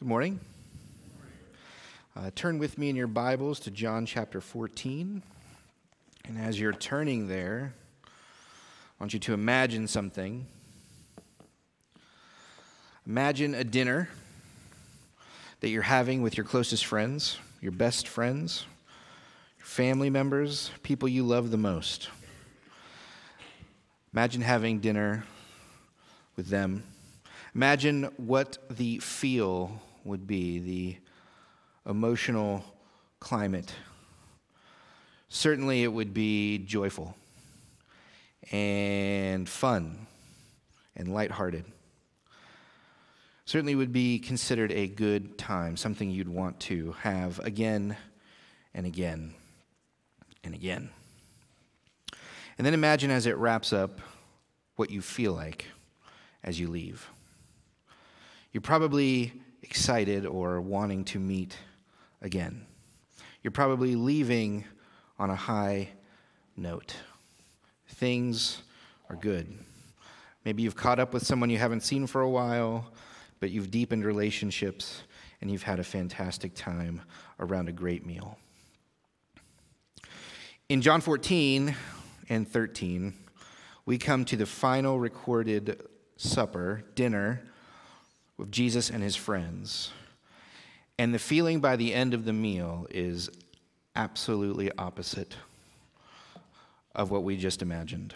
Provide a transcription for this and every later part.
Good morning. Uh, turn with me in your Bibles to John chapter 14. And as you're turning there, I want you to imagine something. Imagine a dinner that you're having with your closest friends, your best friends, your family members, people you love the most. Imagine having dinner with them. Imagine what the feel would be the emotional climate. Certainly, it would be joyful and fun and lighthearted. Certainly, would be considered a good time, something you'd want to have again and again and again. And then imagine as it wraps up what you feel like as you leave. You're probably excited or wanting to meet again. You're probably leaving on a high note. Things are good. Maybe you've caught up with someone you haven't seen for a while, but you've deepened relationships and you've had a fantastic time around a great meal. In John 14 and 13, we come to the final recorded supper, dinner, with Jesus and his friends. And the feeling by the end of the meal is absolutely opposite of what we just imagined.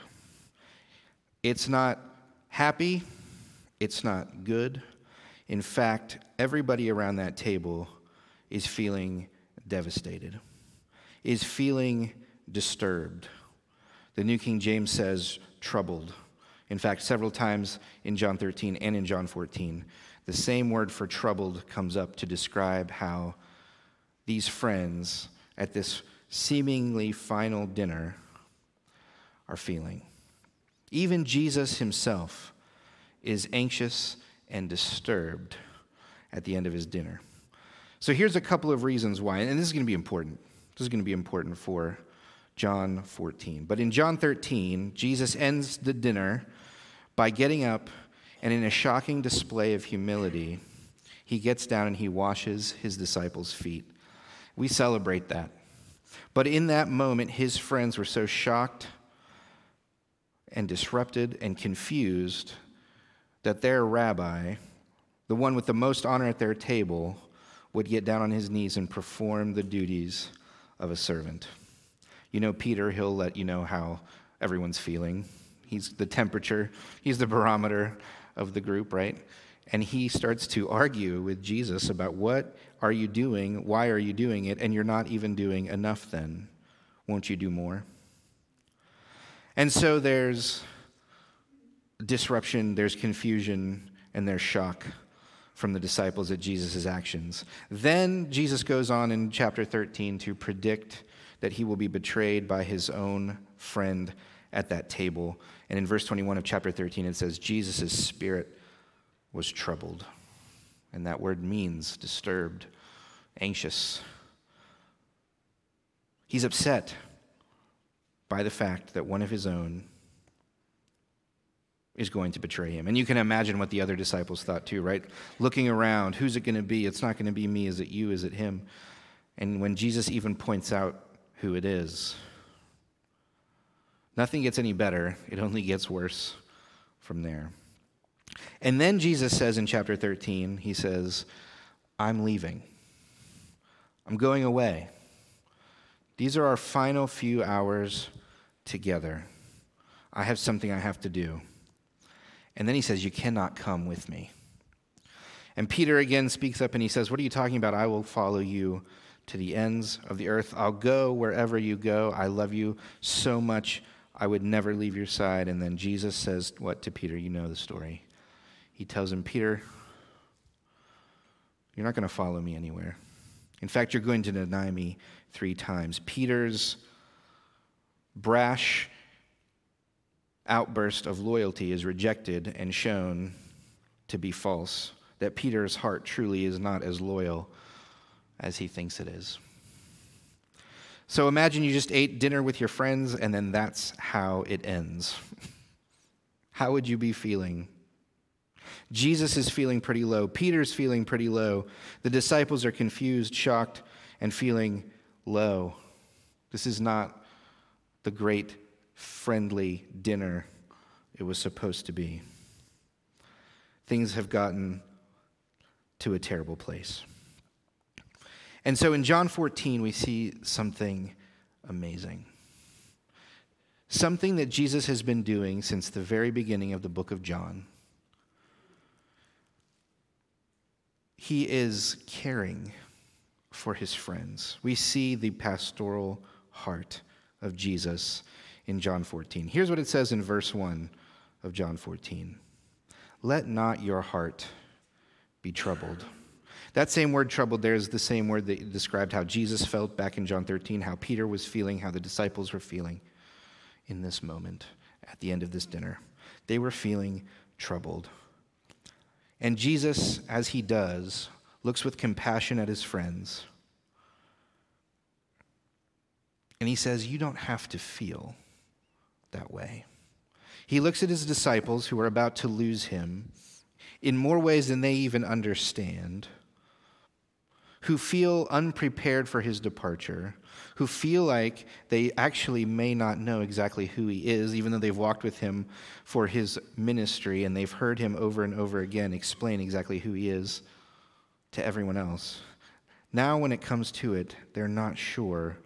It's not happy, it's not good. In fact, everybody around that table is feeling devastated, is feeling disturbed. The New King James says troubled. In fact, several times in John 13 and in John 14, the same word for troubled comes up to describe how these friends at this seemingly final dinner are feeling. Even Jesus himself is anxious and disturbed at the end of his dinner. So here's a couple of reasons why, and this is going to be important. This is going to be important for John 14. But in John 13, Jesus ends the dinner by getting up and in a shocking display of humility, he gets down and he washes his disciples' feet. We celebrate that. But in that moment, his friends were so shocked and disrupted and confused that their rabbi, the one with the most honor at their table, would get down on his knees and perform the duties of a servant. You know, Peter, he'll let you know how everyone's feeling. He's the temperature, he's the barometer of the group, right? And he starts to argue with Jesus about what are you doing? Why are you doing it? And you're not even doing enough then. Won't you do more? And so there's disruption, there's confusion, and there's shock from the disciples at Jesus' actions. Then Jesus goes on in chapter 13 to predict that he will be betrayed by his own friend at that table. And in verse 21 of chapter 13, it says, Jesus' spirit was troubled. And that word means disturbed, anxious. He's upset by the fact that one of his own is going to betray him. And you can imagine what the other disciples thought too, right? Looking around, who's it going to be? It's not going to be me. Is it you? Is it him? And when Jesus even points out who it is, Nothing gets any better, it only gets worse from there. And then Jesus says in chapter 13, He says, I'm leaving. I'm going away. These are our final few hours together. I have something I have to do. And then he says, You cannot come with me. And Peter again speaks up and he says, What are you talking about? I will follow you to the ends of the earth. I'll go wherever you go. I love you so much. I would never leave your side. And then Jesus says, What to Peter? You know the story. He tells him, Peter, you're not going to follow me anywhere. In fact, you're going to deny me three times. Peter's brash outburst of loyalty is rejected and shown to be false, that Peter's heart truly is not as loyal as he thinks it is. So imagine you just ate dinner with your friends and then that's how it ends. how would you be feeling? Jesus is feeling pretty low. Peter's feeling pretty low. The disciples are confused, shocked, and feeling low. This is not the great friendly dinner it was supposed to be. Things have gotten to a terrible place. And so in John 14, we see something amazing. Something that Jesus has been doing since the very beginning of the book of John. He is caring for his friends. We see the pastoral heart of Jesus in John 14. Here's what it says in verse 1 of John 14 Let not your heart be troubled. That same word troubled there is the same word that described how Jesus felt back in John 13, how Peter was feeling, how the disciples were feeling in this moment at the end of this dinner. They were feeling troubled. And Jesus, as he does, looks with compassion at his friends. And he says, You don't have to feel that way. He looks at his disciples who are about to lose him in more ways than they even understand, who feel unprepared for his departure, who feel like they actually may not know exactly who he is, even though they've walked with him for his ministry and they've heard him over and over again explain exactly who he is to everyone else. Now, when it comes to it, they're not sure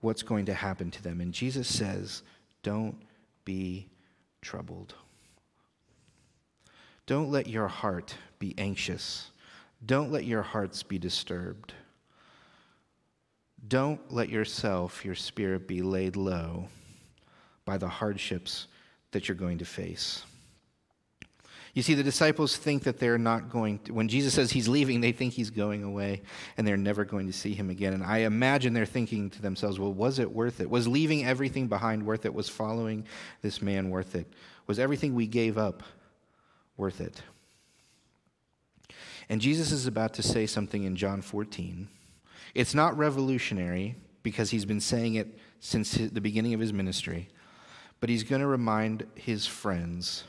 what's going to happen to them. And Jesus says, Don't be troubled. Don't let your heart be anxious. Don't let your hearts be disturbed. Don't let yourself, your spirit, be laid low by the hardships that you're going to face. You see, the disciples think that they're not going to, when Jesus says he's leaving, they think he's going away and they're never going to see him again. And I imagine they're thinking to themselves, well, was it worth it? Was leaving everything behind worth it? Was following this man worth it? Was everything we gave up worth it? And Jesus is about to say something in John 14. It's not revolutionary because he's been saying it since the beginning of his ministry, but he's going to remind his friends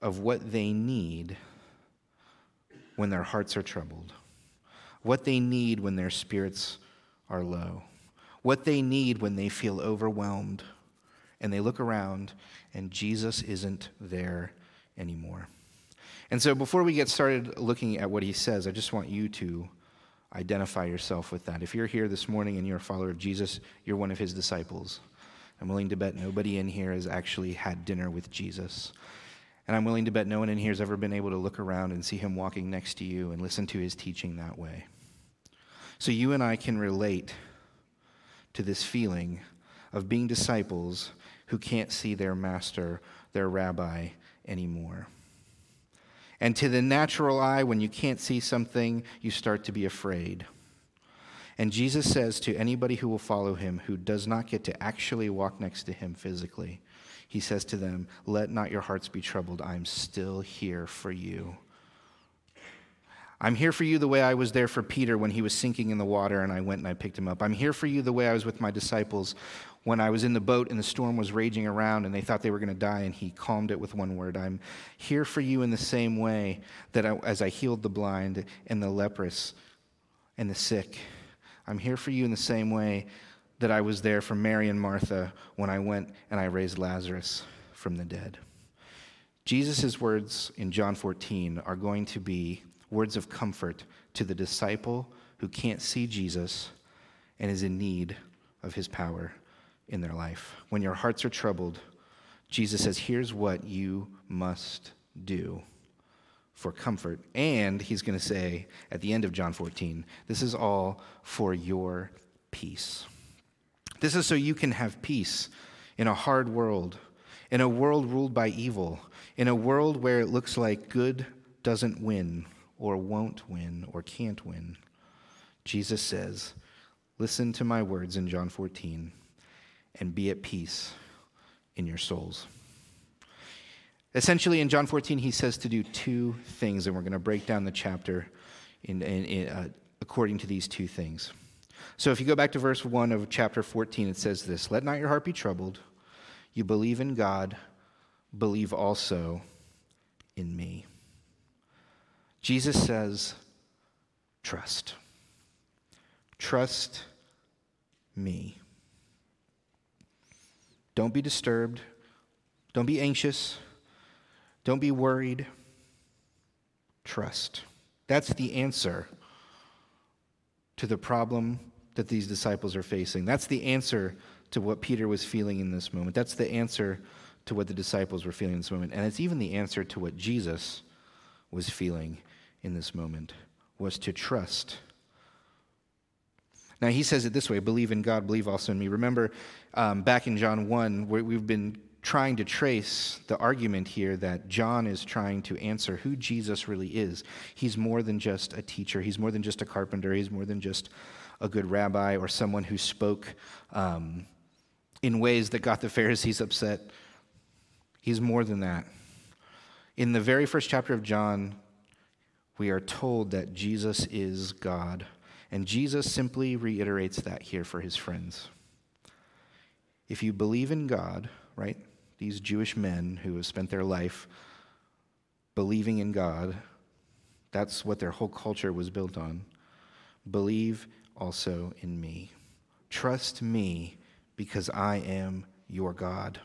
of what they need when their hearts are troubled, what they need when their spirits are low, what they need when they feel overwhelmed and they look around and Jesus isn't there anymore. And so, before we get started looking at what he says, I just want you to identify yourself with that. If you're here this morning and you're a follower of Jesus, you're one of his disciples. I'm willing to bet nobody in here has actually had dinner with Jesus. And I'm willing to bet no one in here has ever been able to look around and see him walking next to you and listen to his teaching that way. So you and I can relate to this feeling of being disciples who can't see their master, their rabbi, anymore. And to the natural eye, when you can't see something, you start to be afraid. And Jesus says to anybody who will follow him who does not get to actually walk next to him physically, he says to them, Let not your hearts be troubled. I'm still here for you. I'm here for you the way I was there for Peter when he was sinking in the water and I went and I picked him up. I'm here for you the way I was with my disciples when I was in the boat and the storm was raging around and they thought they were going to die and he calmed it with one word. I'm here for you in the same way that I, as I healed the blind and the leprous and the sick. I'm here for you in the same way that I was there for Mary and Martha when I went and I raised Lazarus from the dead. Jesus' words in John 14 are going to be words of comfort to the disciple who can't see Jesus and is in need of his power in their life. When your hearts are troubled, Jesus says, Here's what you must do for comfort. And he's going to say at the end of John 14, This is all for your peace. This is so you can have peace in a hard world, in a world ruled by evil, in a world where it looks like good doesn't win, or won't win, or can't win. Jesus says, Listen to my words in John 14 and be at peace in your souls. Essentially, in John 14, he says to do two things, and we're going to break down the chapter in, in, in, uh, according to these two things. So if you go back to verse 1 of chapter 14, it says this Let not your heart be troubled. You believe in God, believe also in me. Jesus says, trust. Trust me. Don't be disturbed. Don't be anxious. Don't be worried. Trust. That's the answer to the problem that these disciples are facing. That's the answer to what Peter was feeling in this moment. That's the answer to what the disciples were feeling in this moment. And it's even the answer to what Jesus was feeling in this moment was to trust. Now, he says it this way believe in God, believe also in me. Remember um, back in John 1, where we've been trying to trace the argument here that John is trying to answer who Jesus really is. He's more than just a teacher, he's more than just a carpenter, he's more than just a good rabbi or someone who spoke um, in ways that got the Pharisees upset. He's more than that. In the very first chapter of John, we are told that Jesus is God. And Jesus simply reiterates that here for his friends. If you believe in God, right, these Jewish men who have spent their life believing in God, that's what their whole culture was built on. Believe also in me. Trust me because I am your God.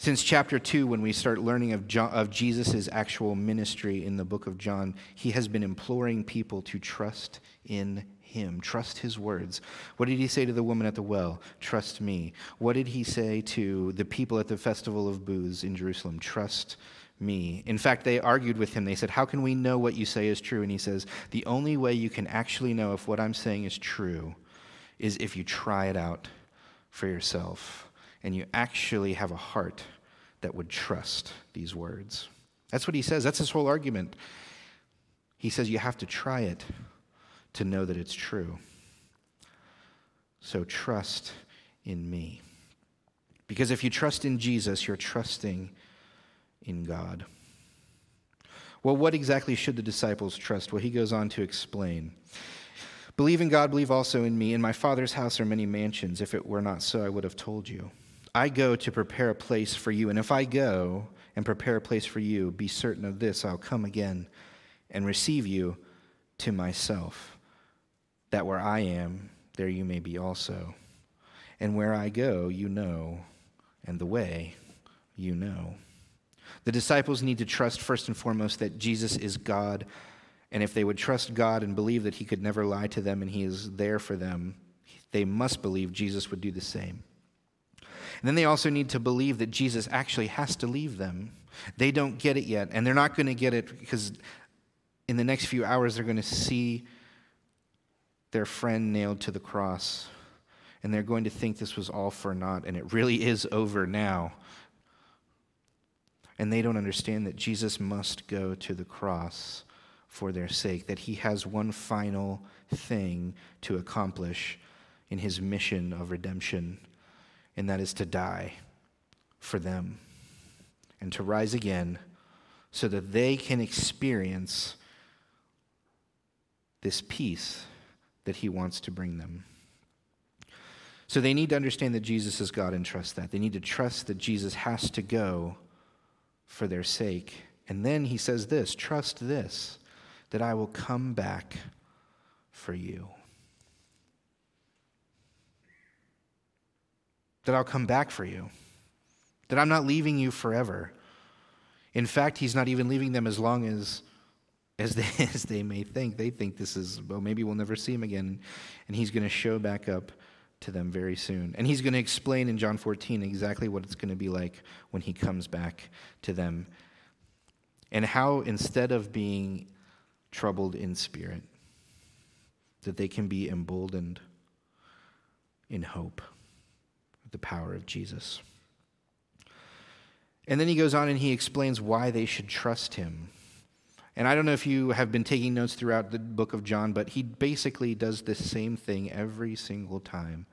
Since chapter 2, when we start learning of, of Jesus' actual ministry in the book of John, he has been imploring people to trust in him, trust his words. What did he say to the woman at the well? Trust me. What did he say to the people at the festival of booths in Jerusalem? Trust me. In fact, they argued with him. They said, How can we know what you say is true? And he says, The only way you can actually know if what I'm saying is true is if you try it out for yourself and you actually have a heart that would trust these words. That's what he says. That's his whole argument. He says you have to try it to know that it's true. So trust in me. Because if you trust in Jesus, you're trusting in God. Well, what exactly should the disciples trust? Well, he goes on to explain. Believe in God, believe also in me. In my Father's house are many mansions. If it were not so, I would have told you. I go to prepare a place for you. And if I go and prepare a place for you, be certain of this I'll come again and receive you to myself, that where I am, there you may be also. And where I go, you know, and the way, you know. The disciples need to trust first and foremost that Jesus is God. And if they would trust God and believe that He could never lie to them and He is there for them, they must believe Jesus would do the same. And then they also need to believe that Jesus actually has to leave them. They don't get it yet, and they're not going to get it because in the next few hours they're going to see their friend nailed to the cross. And they're going to think this was all for naught, and it really is over now. And they don't understand that Jesus must go to the cross for their sake, that he has one final thing to accomplish in his mission of redemption, and that is to die for them and to rise again so that they can experience this peace that he wants to bring them. So they need to understand that Jesus is God and trust that. They need to trust that Jesus has to go for their sake. And then he says this trust this, that I will come back for you. That I'll come back for you. That I'm not leaving you forever. In fact, he's not even leaving them as long as as they, as they may think. They think this is, well, maybe we'll never see him again. And he's going to show back up to them very soon. And he's going to explain in John 14 exactly what it's going to be like when he comes back to them. And how, instead of being troubled in spirit, that they can be emboldened in hope, the power of Jesus. And then he goes on and he explains why they should trust him. And I don't know if you have been taking notes throughout the book of John, but he basically does the same thing every single time.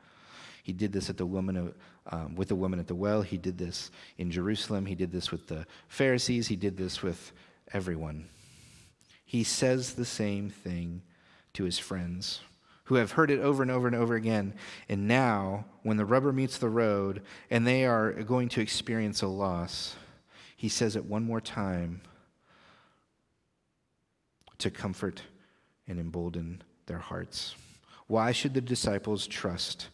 He did this at the woman um, with the woman at the well. He did this in Jerusalem. He did this with the Pharisees. He did this with everyone. He says the same thing to his friends who have heard it over and over and over again. And now, when the rubber meets the road and they are going to experience a loss, He says it one more time to comfort and embolden their hearts. Why should the disciples trust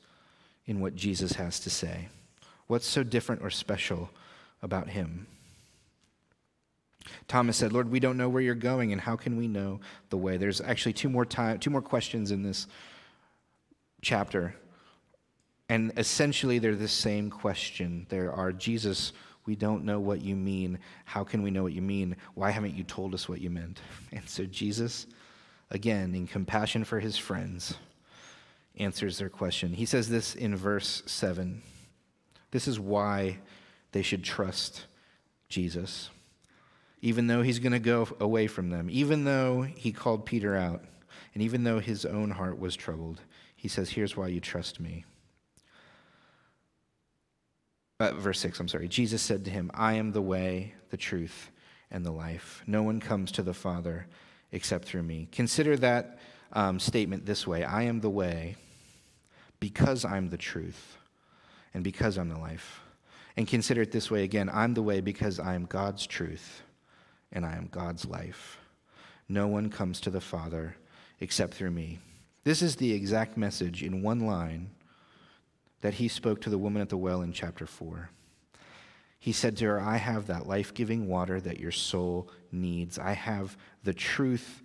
in what Jesus has to say? What's so different or special about him? Thomas said, Lord, we don't know where you're going, and how can we know the way? There's actually two more time, two more questions in this chapter. And essentially, they're the same question. There are Jesus, we don't know what you mean. How can we know what you mean? Why haven't you told us what you meant? And so Jesus, again, in compassion for his friends, answers their question. He says this in verse 7. This is why they should trust Jesus. Even though he's going to go away from them, even though he called Peter out, and even though his own heart was troubled, he says, Here's why you trust me. Uh, verse 6, I'm sorry. Jesus said to him, I am the way, the truth, and the life. No one comes to the Father except through me. Consider that um, statement this way I am the way because I'm the truth and because I'm the life. And consider it this way again I'm the way because I am God's truth and I am God's life. No one comes to the Father except through me. This is the exact message in one line that he spoke to the woman at the well in chapter 4. He said to her, I have that life giving water that your soul needs. I have the truth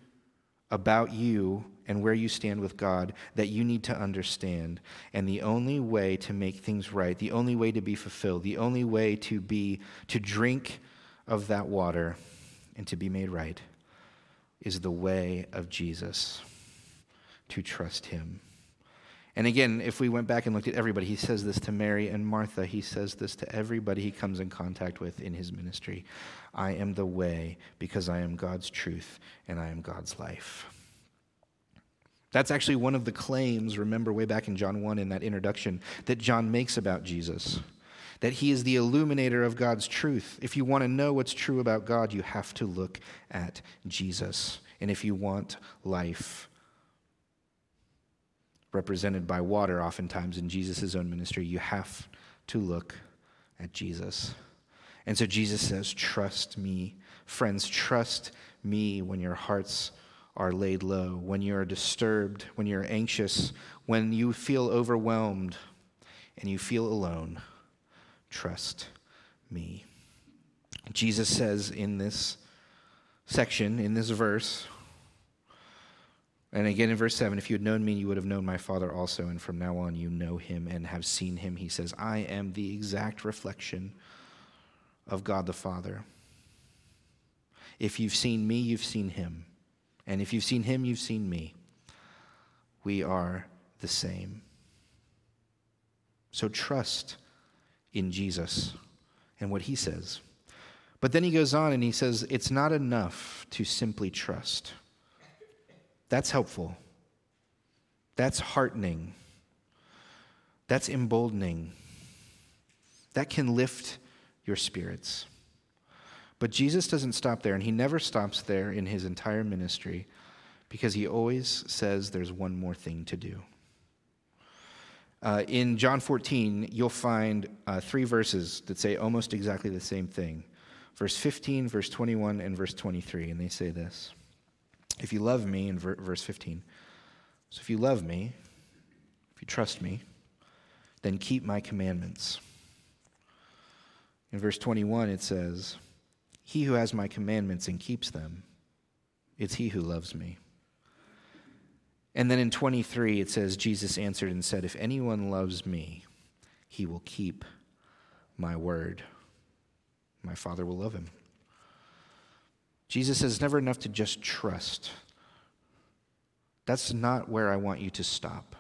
about you and where you stand with God that you need to understand. And the only way to make things right, the only way to be fulfilled, the only way to be to drink of that water and to be made right is the way of Jesus, to trust him. And again, if we went back and looked at everybody, he says this to Mary and Martha. He says this to everybody he comes in contact with in his ministry I am the way because I am God's truth and I am God's life. That's actually one of the claims, remember, way back in John 1 in that introduction, that John makes about Jesus that he is the illuminator of God's truth. If you want to know what's true about God, you have to look at Jesus. And if you want life, represented by water, oftentimes in Jesus' own ministry, you have to look at Jesus. And so Jesus says, Trust me. Friends, trust me when your hearts are laid low, when you're disturbed, when you're anxious, when you feel overwhelmed and you feel alone. Trust me. Jesus says in this section, in this verse, and again in verse 7 if you had known me, you would have known my Father also, and from now on you know him and have seen him. He says, I am the exact reflection of God the Father. If you've seen me, you've seen him. And if you've seen him, you've seen me. We are the same. So trust in Jesus and what he says. But then he goes on and he says, it's not enough to simply trust. That's helpful. That's heartening. That's emboldening. That can lift your spirits. But Jesus doesn't stop there, and he never stops there in his entire ministry because he always says there's one more thing to do. Uh, in John 14, you'll find uh, three verses that say almost exactly the same thing verse 15, verse 21, and verse 23. And they say this If you love me, in ver- verse 15, so if you love me, if you trust me, then keep my commandments. In verse 21, it says, He who has my commandments and keeps them, it's he who loves me. And then in 23, it says, Jesus answered and said, If anyone loves me, he will keep my word. My Father will love him. Jesus says, never enough to just trust. That's not where I want you to stop.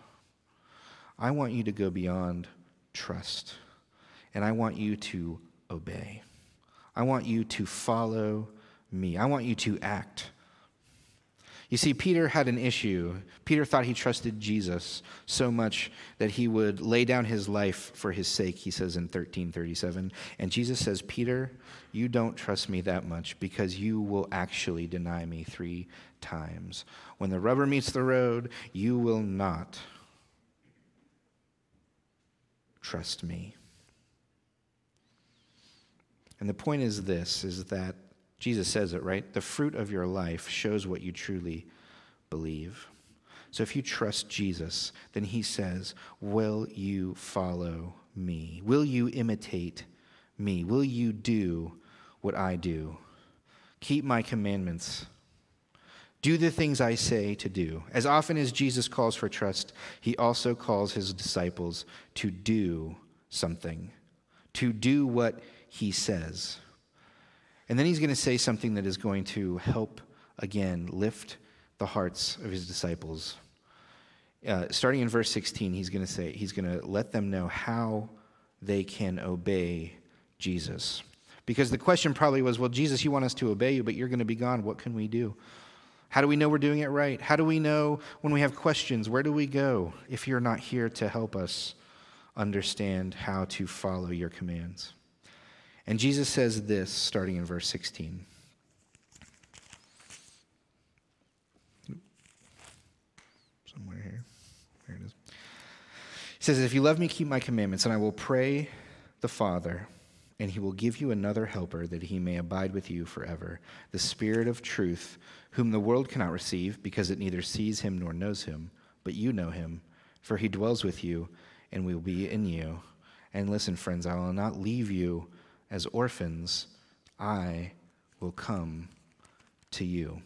I want you to go beyond trust, and I want you to obey. I want you to follow me. I want you to act you see, Peter had an issue. Peter thought he trusted Jesus so much that he would lay down his life for his sake, he says in 1337. And Jesus says, Peter, you don't trust me that much because you will actually deny me three times. When the rubber meets the road, you will not trust me. And the point is this is that Jesus says it, right? The fruit of your life shows what you truly believe. So if you trust Jesus, then he says, Will you follow me? Will you imitate me? Will you do what I do? Keep my commandments. Do the things I say to do. As often as Jesus calls for trust, he also calls his disciples to do something, to do what he says. And then he's going to say something that is going to help, again, lift the hearts of his disciples. Uh, starting in verse 16, he's going to say, he's going to let them know how they can obey Jesus. Because the question probably was, well, Jesus, you want us to obey you, but you're going to be gone. What can we do? How do we know we're doing it right? How do we know when we have questions? Where do we go if you're not here to help us understand how to follow your commands? And Jesus says this starting in verse 16. Somewhere here. Here it is. He says, If you love me, keep my commandments, and I will pray the Father, and he will give you another helper that he may abide with you forever, the Spirit of truth, whom the world cannot receive because it neither sees him nor knows him, but you know him, for he dwells with you and will be in you. And listen, friends, I will not leave you as orphans, I will come to you.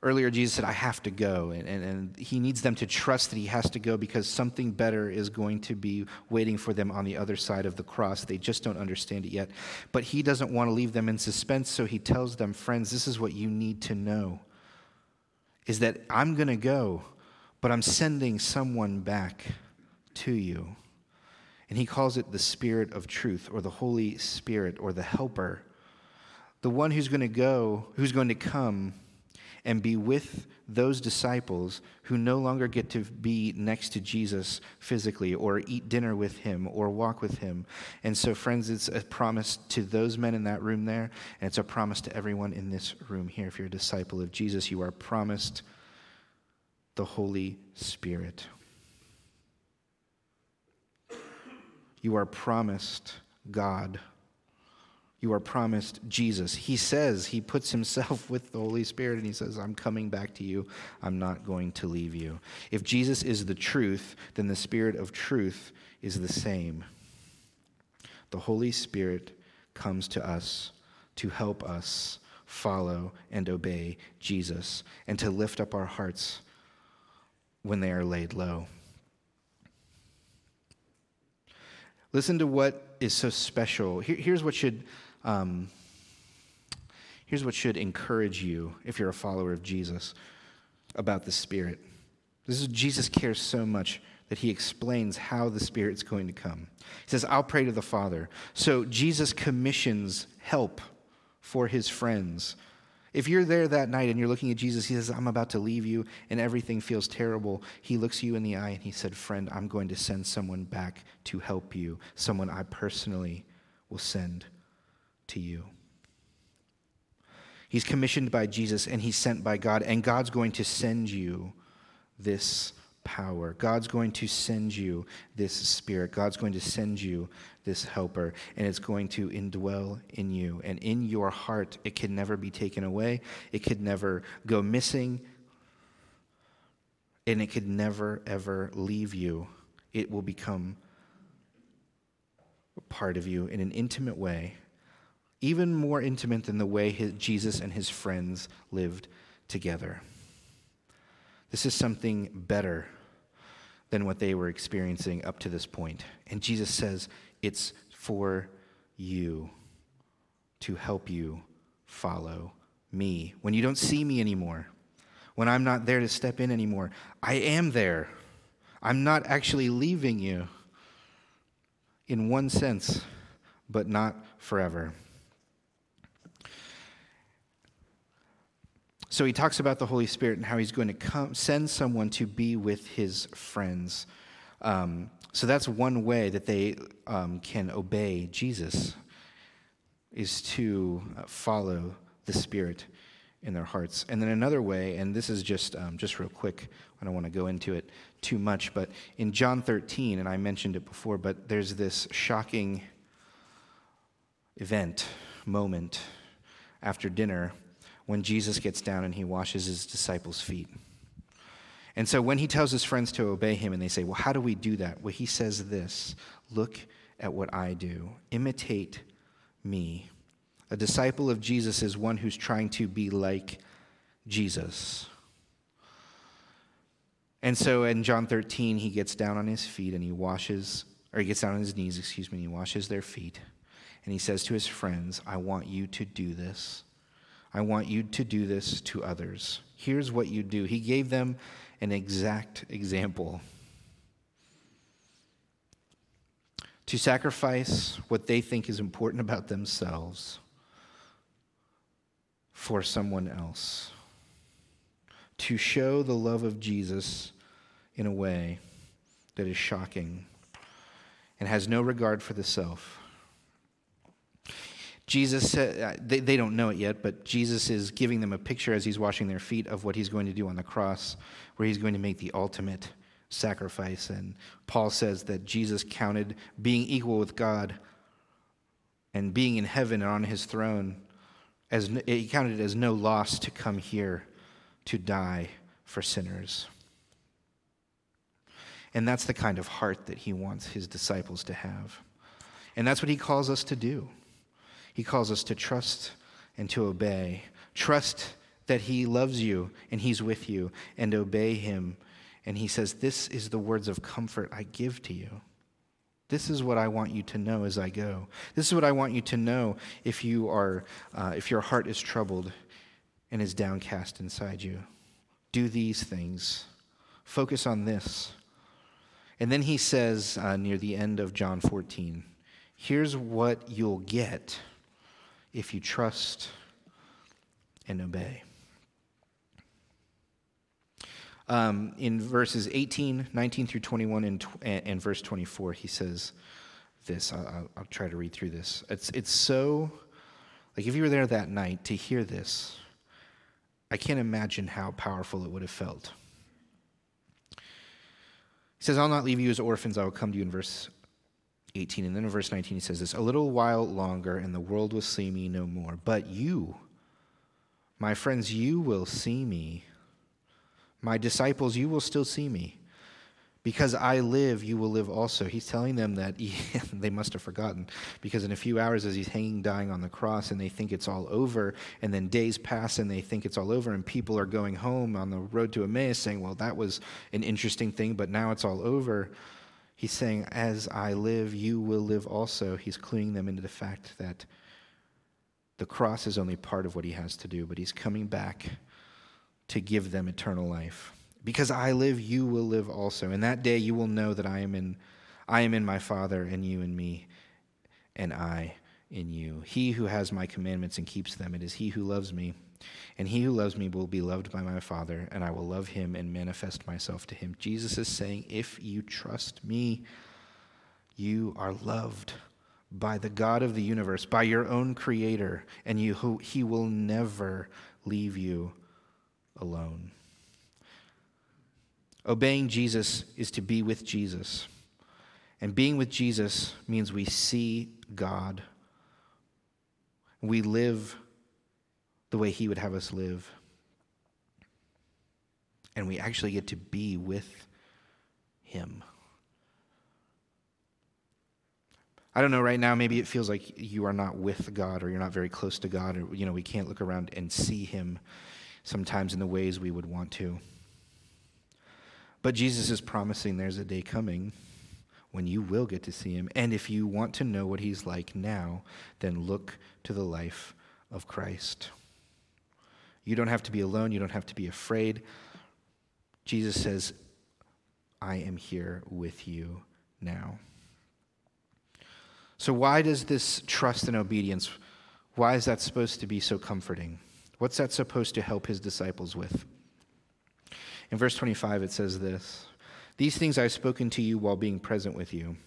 Earlier, Jesus said, I have to go. And, and, and, he needs them to trust that he has to go because something better is going to be waiting for them on the other side of the cross. They just don't understand it yet. But he doesn't want to leave them in suspense, so he tells them, Friends, this is what you need to know is that I'm going to go, but I'm sending someone back to you. And he calls it the Spirit of truth, or the Holy Spirit, or the Helper. The one who's going to go, who's going to come and be with those disciples who no longer get to be next to Jesus physically, or eat dinner with him, or walk with him. And so, friends, it's a promise to those men in that room there, and it's a promise to everyone in this room here. If you're a disciple of Jesus, you are promised the Holy Spirit. You are promised God. You are promised Jesus. He says, He puts Himself with the Holy Spirit and He says, I'm coming back to you. I'm not going to leave you. If Jesus is the truth, then the Spirit of truth is the same. The Holy Spirit comes to us to help us follow and obey Jesus and to lift up our hearts when they are laid low. Listen to what is so special. Here, here's what should. Um, here's what should encourage you if you're a follower of Jesus about the Spirit. This is Jesus cares so much that he explains how the Spirit's going to come. He says, I'll pray to the Father. So Jesus commissions help for his friends if you're there that night and you're looking at Jesus, he says, I'm about to leave you, and everything feels terrible. He looks you in the eye and he said, Friend, I'm going to send someone back to help you, someone I personally will send to you. He's commissioned by Jesus and he's sent by God, and God's going to send you this power. God's going to send you this spirit. God's going to send you this helper, and it's going to indwell in you. And in your heart, it can never be taken away, it could never go missing, and it could never, ever leave you. It will become part of you in an intimate way, even more intimate than the way his, Jesus and his friends lived together. This is something better than what they were experiencing up to this point. And Jesus says, It's for you to help you follow me. When you don't see me anymore, when I'm not there to step in anymore, I am there. I'm not actually leaving you in one sense, but not forever. So he talks about the Holy Spirit and how he's going to come, send someone to be with his friends. Um, so that's one way that they um, can obey Jesus, is to uh, follow the Spirit in their hearts. And then another way, and this is just um, just real quick. I don't want to go into it too much, but in John 13, and I mentioned it before, but there's this shocking event, moment after dinner when Jesus gets down and he washes his disciples' feet. And so when he tells his friends to obey him and they say, Well, how do we do that? Well, he says this Look at what I do, imitate me. A disciple of Jesus is one who's trying to be like Jesus. And so in John 13, he gets down on his feet and he washes, or he gets down on his knees, excuse me, and he washes their feet. And he says to his friends, I want you to do this. I want you to do this to others. Here's what you do. He gave them an exact example to sacrifice what they think is important about themselves for someone else to show the love of Jesus in a way that is shocking and has no regard for the self. Jesus uh, they, they don't know it yet, but Jesus is giving them a picture as he's washing their feet of what he's going to do on the cross, where he's going to make the ultimate sacrifice. And Paul says that Jesus counted being equal with God and being in heaven and on his throne as he counted it as no loss to come here to die for sinners. And that's the kind of heart that he wants his disciples to have. And that's what he calls us to do. He calls us to trust and to obey. Trust that he loves you and he's with you, and obey him. And he says, This is the words of comfort I give to you. This is what I want you to know as I go. This is what I want you to know if you are, uh, if your heart is troubled and is downcast inside you. Do these things. Focus on this. And then he says uh, near the end of John 14 here's what you'll get if you trust and obey. Um, in verses 18, 19 through 21, and, and verse 24, he says this. I'll, I'll try to read through this. It's, it's so, like, if you were there that night to hear this, I can't imagine how powerful it would have felt. He says, I'll not leave you as orphans, I will come to you in verse 18. And then in verse 19, he says this A little while longer, and the world will see me no more. But you, my friends, you will see me. My disciples, you will still see me. Because I live, you will live also. He's telling them that he, they must have forgotten. Because in a few hours, as he's hanging, dying on the cross, and they think it's all over, and then days pass and they think it's all over, and people are going home on the road to Emmaus saying, Well, that was an interesting thing, but now it's all over. He's saying, As I live, you will live also. He's cluing them into the fact that the cross is only part of what he has to do, but he's coming back to give them eternal life. Because I live, you will live also. And that day you will know that I am in I am in my Father, and you in me, and I in you. He who has my commandments and keeps them, it is he who loves me. And he who loves me will be loved by my Father, and I will love him and manifest myself to him. Jesus is saying, If you trust me, you are loved by the God of the universe, by your own Creator, and you, he will never leave you alone. Obeying Jesus is to be with Jesus. And being with Jesus means we see God. We live the way He would have us live. And we actually get to be with Him. I don't know right now, maybe it feels like you are not with God or you're not very close to God, or, you know, we can't look around and see Him sometimes in the ways we would want to. But Jesus is promising there's a day coming when you will get to see him. And if you want to know what he's like now, then look to the life of Christ. You don't have to be alone, you don't have to be afraid. Jesus says, I am here with you now. So, why does this trust and obedience, why is that supposed to be so comforting? What's that supposed to help his disciples with? In verse 25, it says this These things I've spoken to you while being present with you.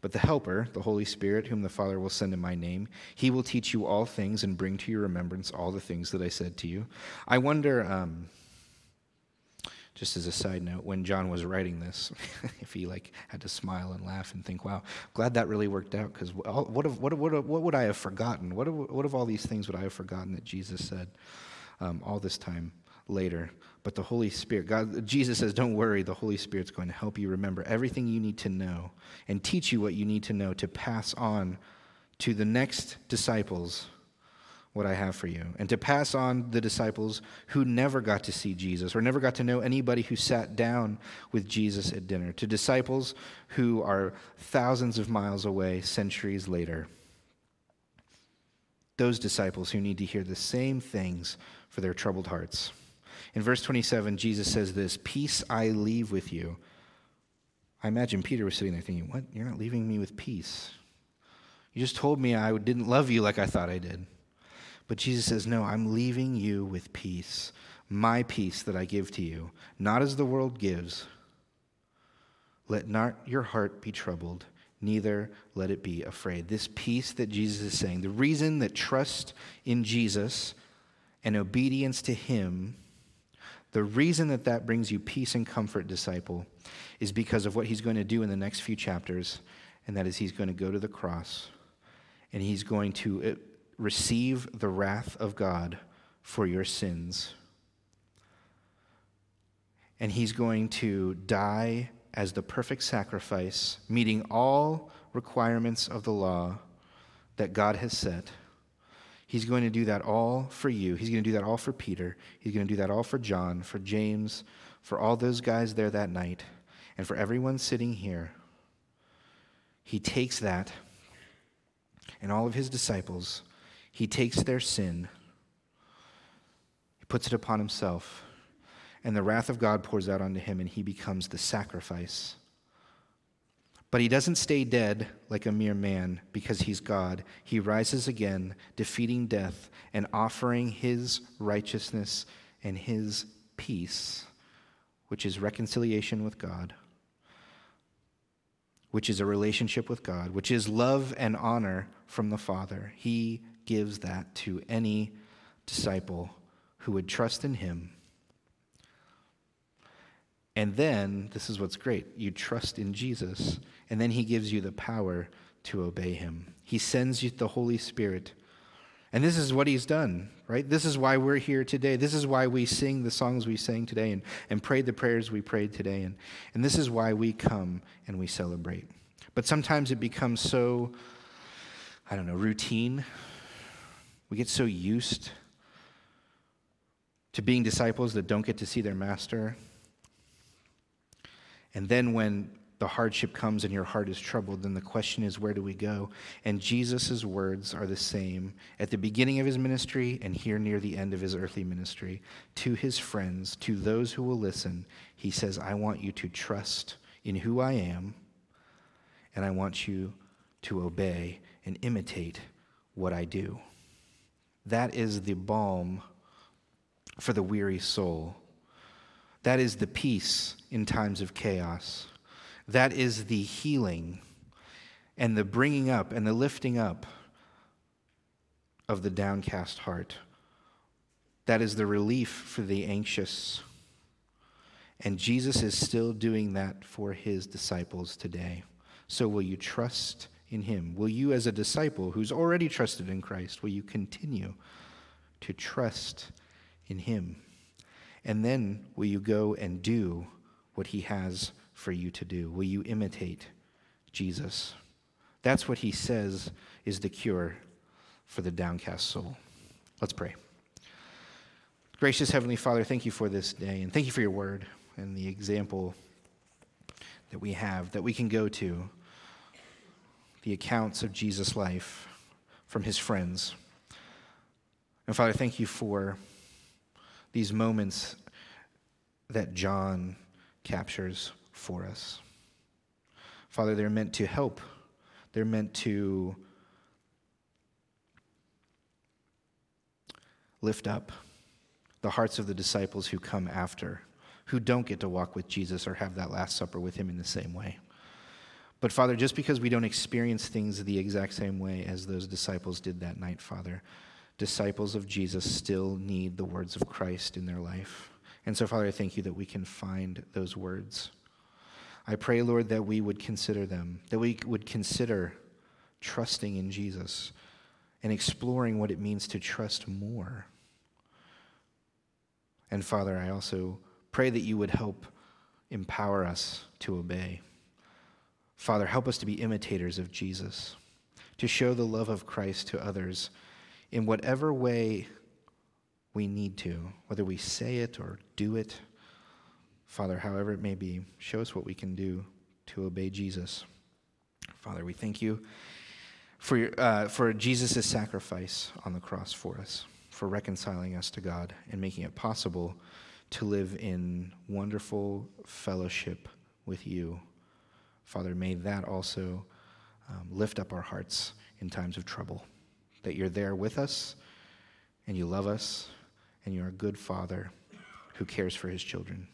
But the Helper, the Holy Spirit, whom the Father will send in my name, he will teach you all things and bring to your remembrance all the things that I said to you. I wonder, um, just as a side note, when John was writing this, if he like had to smile and laugh and think, "Wow, glad that really worked out," because what, what, what, what would I have forgotten? What, what of all these things would I have forgotten that Jesus said um, all this time later? But the Holy Spirit, God, Jesus says, "Don't worry. The Holy Spirit's going to help you remember everything you need to know and teach you what you need to know to pass on to the next disciples." what I have for you, and to pass on the disciples who never got to see Jesus or never got to know anybody who sat down with Jesus at dinner, to disciples who are thousands of miles away centuries later. Those disciples who need to hear the same things for their troubled hearts. In verse 27, Jesus says this Peace I leave with you. I imagine Peter was sitting there thinking, What? You're not leaving me with peace. You just told me I didn't love you like I thought I did. But Jesus says, No, I'm leaving you with peace, my peace that I give to you, not as the world gives. Let not your heart be troubled, neither let it be afraid. This peace that Jesus is saying, the reason that trust in Jesus and obedience to Him, the reason that that brings you peace and comfort, disciple, is because of what He's going to do in the next few chapters, and that is He's going to go to the cross and He's going to uh, receive the wrath of God for your sins. And he's going to die as the perfect sacrifice, meeting all requirements of the law that God has set. He's going to do that all for you. He's going to do that all for Peter. He's going to do that all for John, for James, for all those guys there that night, and for everyone sitting here. He takes that and all of his disciples he takes their sin, he puts it upon himself, and the wrath of God pours out onto him, and he becomes the sacrifice. But he doesn't stay dead like a mere man because he's God. He rises again, defeating death and offering his righteousness and his peace, which is reconciliation with God, which is a relationship with God, which is love and honor from the Father. He gives that to any disciple who would trust in him. And then, this is what's great you trust in Jesus, and then he gives you the power to obey him. He sends you the Holy Spirit. And this is what he's done, right? This is why we're here today. This is why we sing the songs we sang today and, and prayed the prayers we prayed today. And, and this is why we come and we celebrate. But sometimes it becomes so, I don't know, routine we get so used to being disciples that don't get to see their master. And then when the hardship comes and your heart is troubled, then the question is, where do we go? And Jesus' words are the same at the beginning of his ministry and here near the end of his earthly ministry. To his friends, to those who will listen, he says, I want you to trust in who I am, and I want you to obey and imitate what I do. That is the balm for the weary soul. That is the peace in times of chaos. That is the healing and the bringing up and the lifting up of the downcast heart. That is the relief for the anxious. And Jesus is still doing that for his disciples today. So, will you trust in him? Will you, as a disciple who's already trusted in Christ, will you continue to trust in him? And then will you go and do what he has for you to do? Will you imitate Jesus? That's what he says is the cure for the downcast soul. Let's pray. Gracious Heavenly Father, thank you for this day, and thank you for your word and the example that we have that we can go to the accounts of Jesus' life from his friends. And Father, thank you for these moments that John captures for us. Father, they're meant to help, they're meant to lift up the hearts of the disciples who come after, who don't get to walk with Jesus or have that Last Supper with him in the same way. But Father, just because we don't experience things the exact same way as those disciples did that night, Father, disciples of Jesus still need the words of Christ in their life. And so, Father, I thank you that we can find those words. I pray, Lord, that we would consider them, that we would consider trusting in Jesus and exploring what it means to trust more. And Father, I also pray that you would help empower us to obey. Father, help us to be imitators of Jesus, to show the love of Christ to others in whatever way we need to, whether we say it or do it. Father, however it may be, show us what we can do to obey Jesus. Father, we thank you for, uh, for Jesus' sacrifice on the cross for us, for reconciling us to God and making it possible to live in wonderful fellowship with you. Father, may that also um, lift up our hearts in times of trouble, that you're there with us and you love us and you're a good father who cares for his children.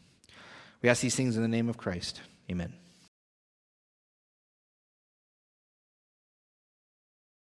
We ask these things in the name of Christ. Amen.